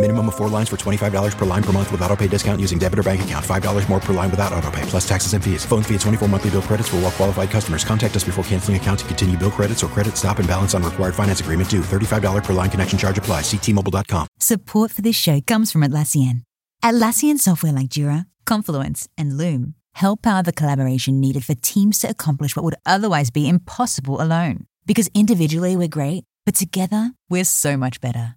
Minimum of four lines for $25 per line per month with auto pay discount using debit or bank account. $5 more per line without auto pay, plus taxes and fees. Phone fee at 24 monthly bill credits for all well qualified customers. Contact us before canceling account to continue bill credits or credit stop and balance on required finance agreement due. $35 per line connection charge apply. Ctmobile.com. Support for this show comes from Atlassian. Atlassian software like Jira, Confluence, and Loom help power the collaboration needed for teams to accomplish what would otherwise be impossible alone. Because individually we're great, but together we're so much better.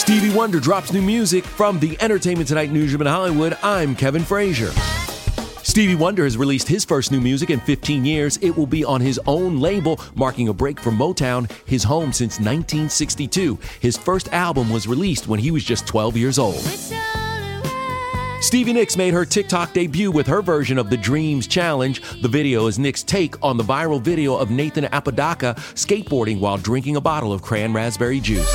Stevie Wonder drops new music from the Entertainment Tonight newsroom in Hollywood. I'm Kevin Frazier. Stevie Wonder has released his first new music in 15 years. It will be on his own label, marking a break from Motown, his home since 1962. His first album was released when he was just 12 years old. Stevie Nicks made her TikTok debut with her version of the Dreams Challenge. The video is Nicks' take on the viral video of Nathan Apodaca skateboarding while drinking a bottle of cran raspberry juice.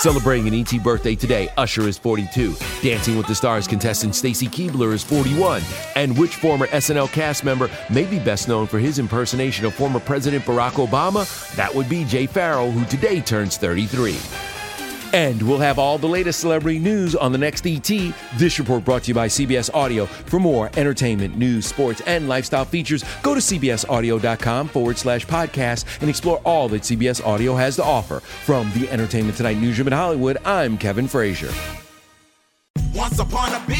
Celebrating an ET birthday today, Usher is 42. Dancing with the Stars contestant Stacy Keibler is 41. And which former SNL cast member may be best known for his impersonation of former President Barack Obama? That would be Jay Pharoah, who today turns 33. And we'll have all the latest celebrity news on the next ET. This report brought to you by CBS Audio. For more entertainment, news, sports, and lifestyle features, go to cbsaudio.com forward slash podcast and explore all that CBS Audio has to offer. From the Entertainment Tonight newsroom in Hollywood, I'm Kevin Frazier. Once upon a.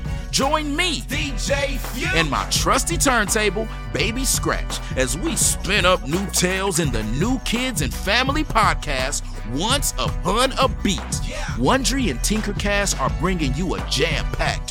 Join me, DJ Few, and my trusty turntable, Baby Scratch, as we spin up new tales in the New Kids and Family podcast, Once Upon a Beat. Wondery and Tinkercast are bringing you a jam packed,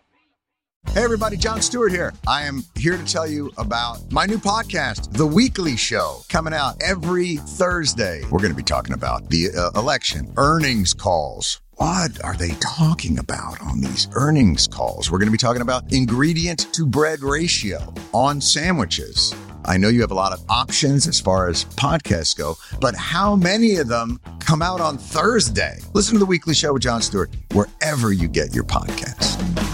Hey, everybody, Jon Stewart here. I am here to tell you about my new podcast, The Weekly Show, coming out every Thursday. We're going to be talking about the uh, election, earnings calls. What are they talking about on these earnings calls? We're going to be talking about ingredient to bread ratio on sandwiches. I know you have a lot of options as far as podcasts go, but how many of them come out on Thursday? Listen to The Weekly Show with Jon Stewart wherever you get your podcasts.